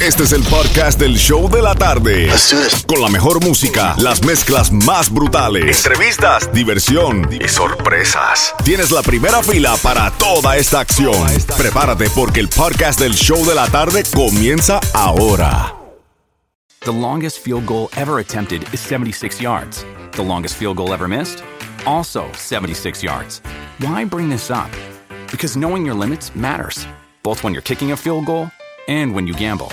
Este es el podcast del show de la tarde. Con la mejor música, las mezclas más brutales, entrevistas, diversión y sorpresas. Tienes la primera fila para toda esta acción. Prepárate porque el podcast del show de la tarde comienza ahora. The longest field goal ever attempted is 76 yards. The longest field goal ever missed? Also 76 yards. Why bring this up? Because knowing your limits matters, both when you're kicking a field goal and when you gamble.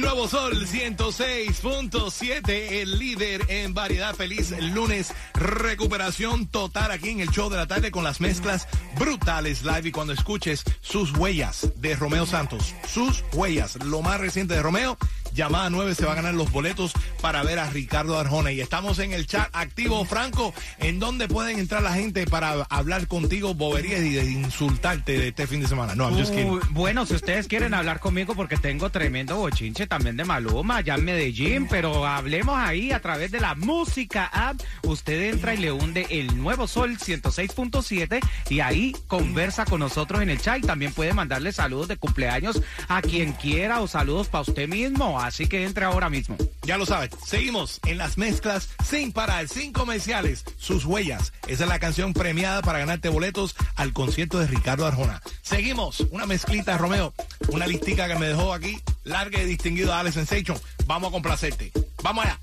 Nuevo Sol 106.7, el líder en variedad. Feliz lunes, recuperación total aquí en el show de la tarde con las mezclas brutales live. Y cuando escuches sus huellas de Romeo Santos, sus huellas, lo más reciente de Romeo, llamada 9 se va a ganar los boletos para ver a Ricardo Arjona. Y estamos en el chat activo, Franco, en donde pueden entrar la gente para hablar contigo boberías y de insultarte de este fin de semana. No, I'm just kidding. Bueno, si ustedes quieren hablar conmigo porque tengo tremendo bochinche también de Maluma allá en Medellín, pero hablemos ahí a través de la música app. Usted entra y le hunde el nuevo Sol 106.7 y ahí conversa con nosotros en el chat y también puede mandarle saludos de cumpleaños a quien quiera o saludos para usted mismo. Así que entre ahora mismo. Ya lo sabes, seguimos en las mezclas sin parar, sin comerciales, sus huellas. Esa es la canción premiada para ganarte boletos al concierto de Ricardo Arjona. Seguimos, una mezclita, Romeo, una listica que me dejó aquí, larga y distinguido Alex Sensation. Vamos a complacerte. Vamos allá.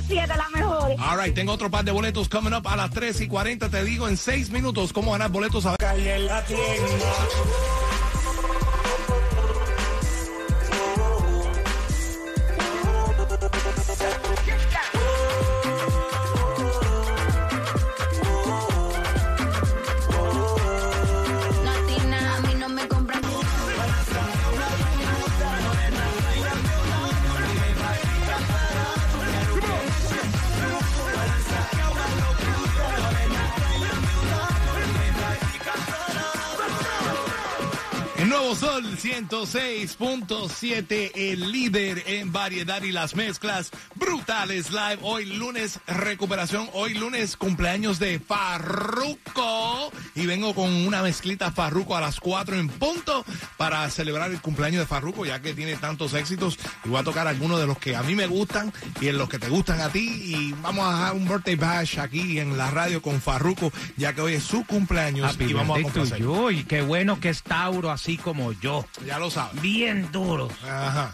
107, la mejor. All right, tengo otro par de boletos coming up a las 3 y 40. Te digo en 6 minutos cómo ganar boletos a... Calle en la tienda. Nuevo Sol 106.7, el líder en variedad y las mezclas brutales live. Hoy lunes recuperación, hoy lunes cumpleaños de Farruko. Y vengo con una mezclita Farruko a las 4 en punto para celebrar el cumpleaños de Farruko, ya que tiene tantos éxitos. Y voy a tocar algunos de los que a mí me gustan y en los que te gustan a ti. Y vamos a hacer un birthday bash aquí en la radio con Farruko, ya que hoy es su cumpleaños. Happy y vamos a complacer. Y qué bueno que es Tauro así como yo. Ya lo sabes. Bien duro. Ajá.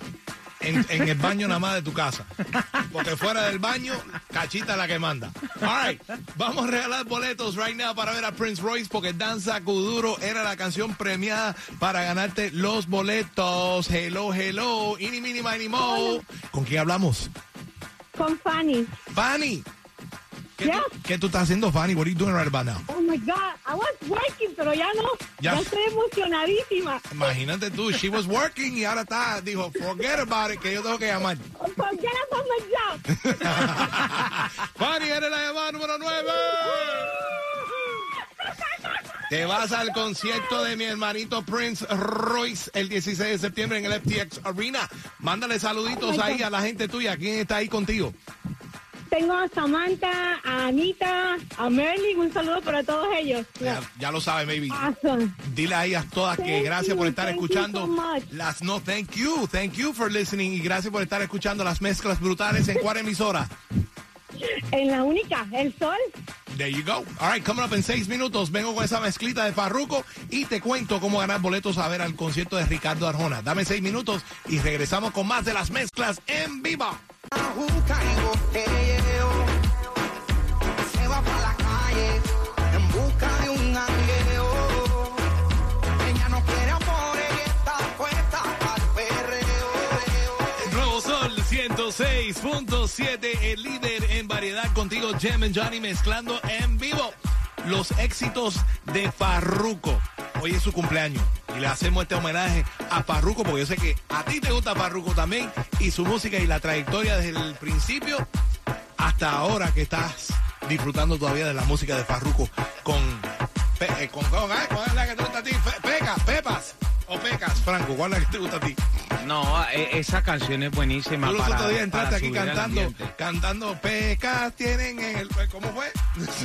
En, en el baño nada más de tu casa. Porque fuera del baño, cachita la que manda. All right. Vamos a regalar boletos right now para ver a Prince Royce porque Danza Kuduro era la canción premiada para ganarte los boletos. Hello, hello. Ini, mini, mini, mo. ¿Con quién hablamos? Con Fanny. Fanny. ¿Qué, tú, Yes. qué tú estás haciendo, Fanny? What are you doing right about now? Oh my God, I was working, pero ya no. Ya. Ya, estoy emocionadísima. Imagínate tú, she was working y ahora está, dijo, forget about it, que yo tengo que llamar. Forget about my job. Fanny, eres la llamada número 9. Te vas al concierto de mi hermanito Prince Royce el 16 de septiembre en el FTX Arena. Mándale saluditos Oh ahí God. a la gente tuya. ¿Quién está ahí contigo? Tengo a Samantha, a Anita, a Merlin. Un saludo para todos ellos. Ya, ya lo sabe, baby. Awesome. Dile ahí a todas que gracias por estar thank you escuchando so much. las no thank you, thank you for listening y gracias por estar escuchando las mezclas brutales en cuál emisora. En la única, El Sol. There you go. All right, coming up en seis minutos vengo con esa mezclita de Farruco y te cuento cómo ganar boletos a ver al concierto de Ricardo Arjona. Dame seis minutos y regresamos con más de las mezclas en vivo. 106.7, el líder en variedad contigo, Jem and Johnny mezclando en vivo los éxitos de Farruco. Hoy es su cumpleaños y le hacemos este homenaje a Farruco porque yo sé que a ti te gusta Farruco también y su música y la trayectoria desde el principio hasta ahora que estás disfrutando todavía de la música de Farruco con eh, con, con- ah, ¿cuál es la que te gusta a ti? Pecas, Pepas o Pecas, Franco, ¿cuál es la que te gusta a ti? No, e- esa canción es buenísima. Tú los otros días entraste aquí cantando, cantando pecas tienen en el... ¿Cómo fue?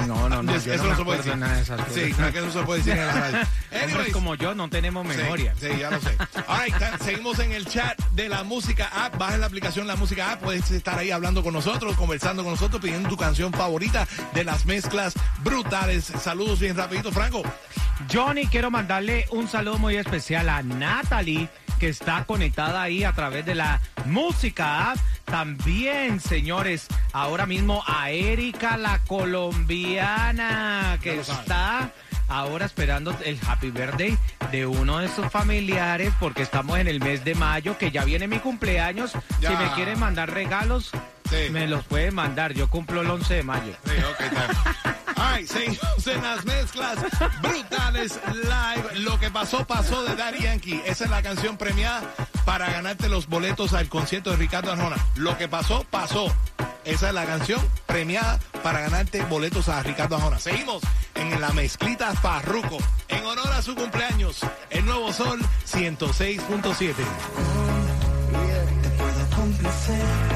No, no, no, Eso no se puede decir. nada de esas cosas. Sí, no, que no se puede decir en la radio. Anyways, como yo no tenemos memoria. Sí, ya lo sé. All right, seguimos en el chat de la música app. Baja la aplicación La Música App. Puedes estar ahí hablando con nosotros, conversando con nosotros, pidiendo tu canción favorita de las mezclas brutales. Saludos bien rapidito, Franco. Johnny, quiero mandarle un saludo muy especial a Natalie, que está conectada ahí a través de la música app. También, señores, ahora mismo a Erika, la colombiana, que está ahora esperando el happy birthday de uno de sus familiares, porque estamos en el mes de mayo, que ya viene mi cumpleaños. Ya. Si me quieren mandar regalos, Sí. me los pueden mandar. Yo cumplo el 11 de mayo. Sí, ok, right, seguimos en las mezclas brutales live. Lo que pasó, pasó de Daddy Yankee. Esa es la canción premiada para ganarte los boletos al concierto de Ricardo Arjona. Lo que pasó, pasó. Esa es la canción premiada para ganarte boletos a Ricardo Arjona. Seguimos en la mezclita Farruco. En honor a su cumpleaños, el Nuevo Sol 106.7. Te puedo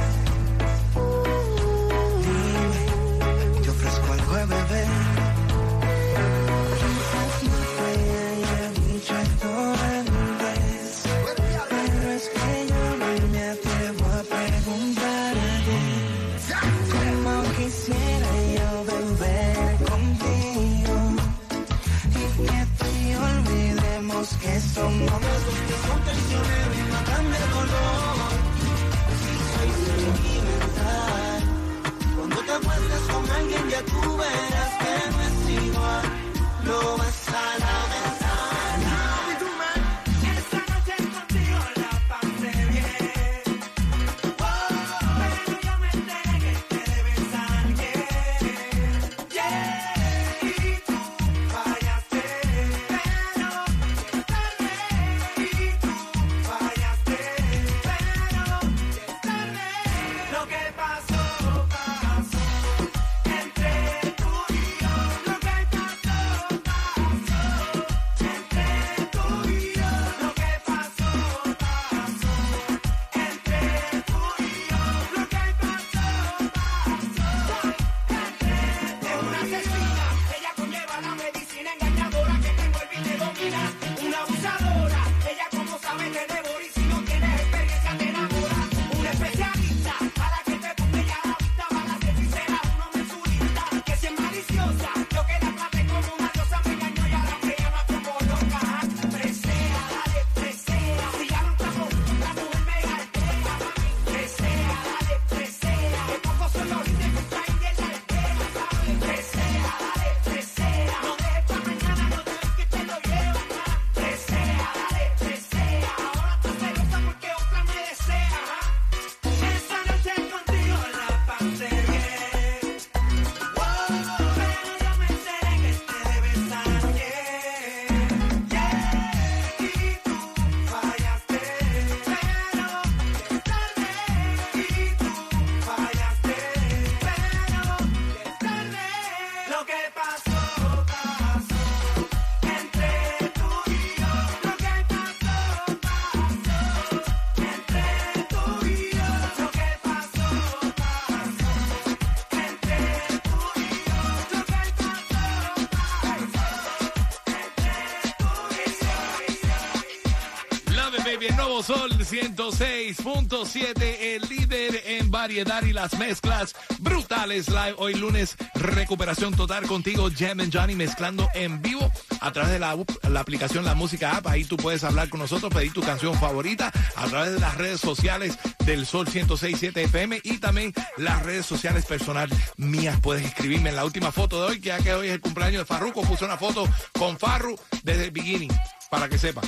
el nuevo Sol 106.7, el líder en variedad y las mezclas brutales live. Hoy lunes, recuperación total contigo, Jam and Johnny, mezclando en vivo a través de la, aplicación La Música App. Ahí tú puedes hablar con nosotros, pedir tu canción favorita a través de las redes sociales del Sol 106.7 FM y también las redes sociales personales mías. Puedes escribirme en la última foto de hoy, que ya que hoy es el cumpleaños de Farruko, puse una foto con Farru desde el beginning, para que sepa.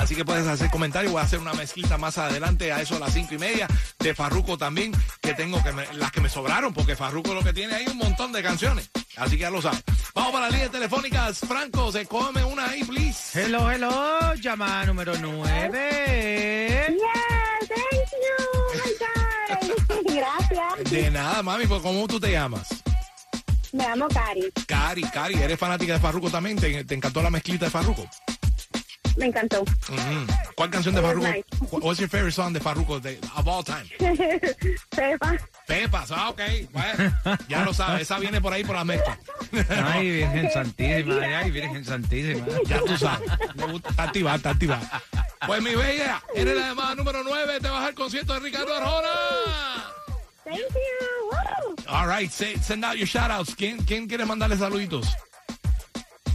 Así que puedes hacer comentarios. Voy a hacer una mezclita más adelante, a eso a las cinco y media, de Farruko también, que tengo que me- las que me sobraron, porque Farruko lo que tiene ahí un montón de canciones. Así que ya lo sabes. Vamos para las líneas telefónicas. Franco, se come una ahí, please. Hello, hello, llamada número 9. Yes, thank you, my God. Gracias. De nada, mami, pues ¿cómo tú te llamas? Me llamo Cari. Cari, Cari, ¿eres fanática de Farruko también? ¿Te, te encantó la mezclita de Farruko? Me encantó. Ujú. ¿Cuál canción de Farruko? nice. What's your favorite song de Farruko de, of all time? Sepa. Pepas, ah, ok. Bueno, ya lo sabes, esa viene por ahí por la mezcla. Ay, Virgen Santísima, ay, Virgen Santísima. Ya tú sabes. Me gusta. Está activada, está activada. Pues mi bella, eres la llamada número 9. Te vas al concierto de Ricardo Arjona. Thank you. Woo. All right, say- send out your shoutouts. ¿Quién, ¿Quién quiere mandarle saluditos?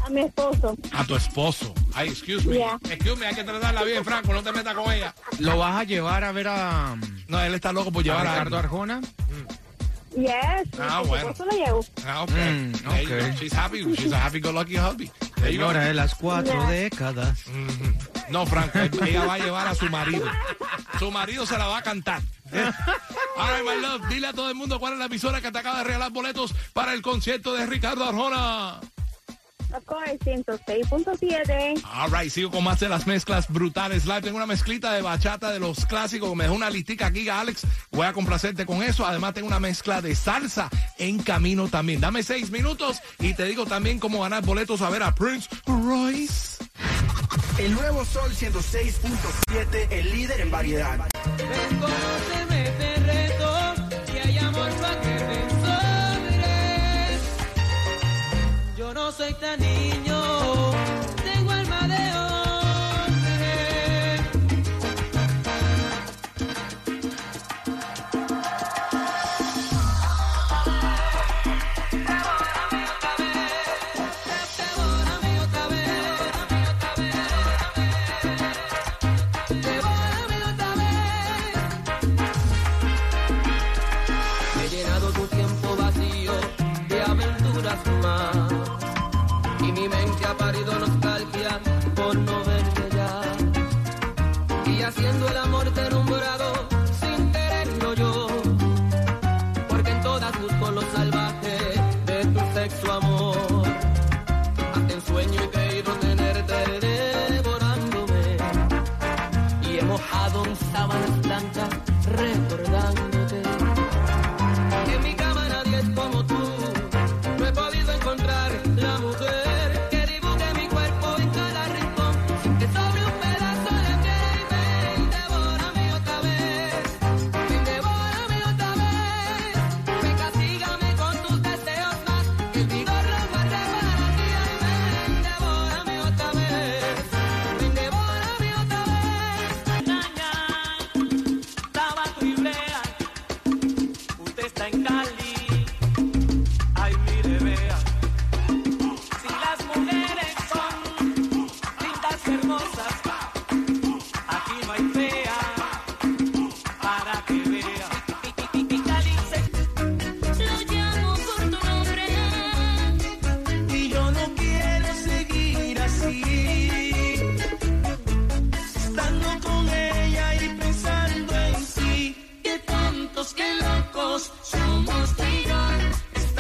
A mi esposo. A tu esposo. Ay, excuse me. Yeah. Excuse me, hay que tratarla bien, Franco. No te metas con ella. ¿Lo vas a llevar a ver a, No, él está loco por llevar a Ricardo Arjona? Yes. Ah, bueno. supuesto lo llevo. Ah, ok. Mm, There you ok. go. She's happy. She's a happy-go-lucky hubby. There you go. Señora de las cuatro Yeah. décadas. No, Franco, ella va a llevar a su marido. Su marido se la va a cantar. All right, my love, dile a todo el mundo cuál es la emisora que te acaba de regalar boletos para el concierto de Ricardo Arjona. Of course, 106.7. All right, sigo con más de las mezclas brutales live. Tengo una mezclita de bachata de los clásicos. Me dejó una listica aquí, Alex. Voy a complacerte con eso. Además, tengo una mezcla de salsa en camino también. Dame seis minutos y te digo también cómo ganar boletos a ver a Prince Royce. El nuevo Sol 106.7, el líder en variedad. No soy tan niño,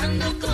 Cuando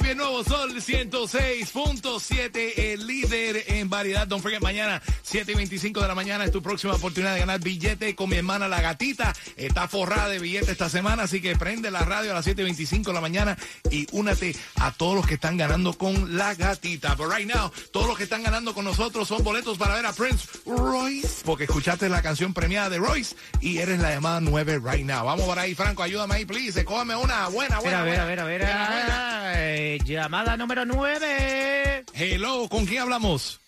baby, el nuevo sol 106.7, el líder en variedad. Don't forget, mañana, 7 y 25 de la mañana, es tu próxima oportunidad de ganar billete con mi hermana La Gatita. Está forrada de billetes esta semana, así que prende la radio a las 7 y 25 de la mañana y únate a todos los que están ganando con La Gatita. But right now, todos los que están ganando con nosotros son boletos para ver a Prince Royce, porque escuchaste la canción premiada de Royce y eres la llamada 9 right now. Vamos por ahí, Franco, ayúdame ahí, please. Cógeme una buena, buena. A ver, a buena. ver, a ver, Buena, buena. eh, llamada número 9. Hello, ¿con quién hablamos?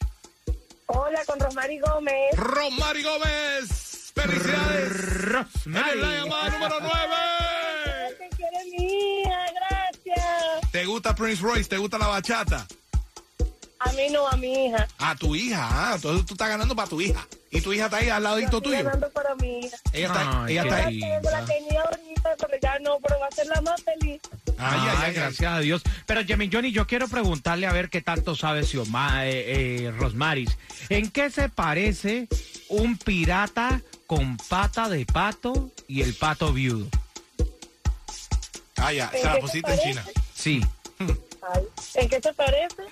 Hola, con Rosmary Gómez. Romari Gómez. Felicidades. Eres la llamada número 9. Te quiere mi hija, gracias. ¿Te gusta Prince Royce? ¿Te gusta la bachata? A mí no, a mi hija. A tu hija. Ah, entonces tú estás ganando para tu hija. Y tu hija está ahí al ladito Estoy tuyo. ganando para mi hija. Ella está, Ay, ella está ahí. la tenía ahorita, pero ya no, pero va a ser la más feliz. Ay, ay, ay, gracias a Dios. Pero Jimmy Johnny, yo quiero preguntarle a ver qué tanto sabe Xioma, eh, eh, Rosmaris. ¿En qué se parece un pirata con pata de pato y el pato viudo? Ah, ya, se ¿En la pusiste en? China. Sí, Ay, ¿En qué se parece?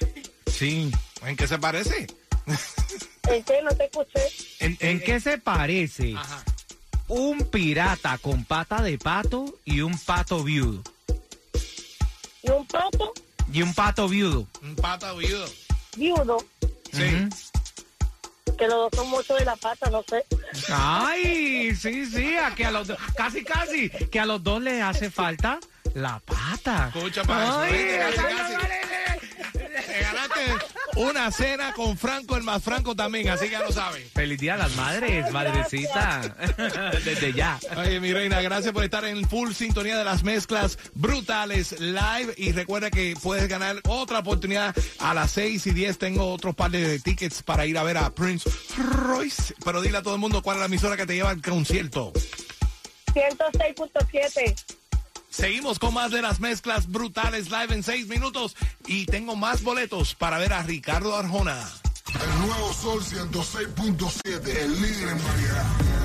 sí. ¿En qué se parece? ¿En qué? No te escuché. ¿En, ¿En qué se parece Ajá. un pirata con pata de pato y un pato viudo? ¿Y un pato? Y un pato viudo. Un pata viudo. Viudo. Sí. Que los dos son mucho de la pata, no sé. Ay, sí, sí, a que a los dos, casi, casi, que a los dos les hace falta la pata. Escucha para eso. Ay, ay, ay, Te ganaste una cena con Franco, el más Franco también, así que ya lo sabes. Feliz día a las madres, madrecita. Desde ya. Oye, mi reina, gracias por estar en full sintonía de las mezclas brutales live. Y recuerda que puedes ganar otra oportunidad a las 6 y 10. Tengo otros par de tickets para ir a ver a Prince Royce. Pero dile a todo el mundo cuál es la emisora que te lleva al concierto. 106.7. Seguimos con más de las mezclas brutales live en 6 minutos. Y tengo más boletos para ver a Ricardo Arjona. El nuevo Sol 106.7, el líder en variedad.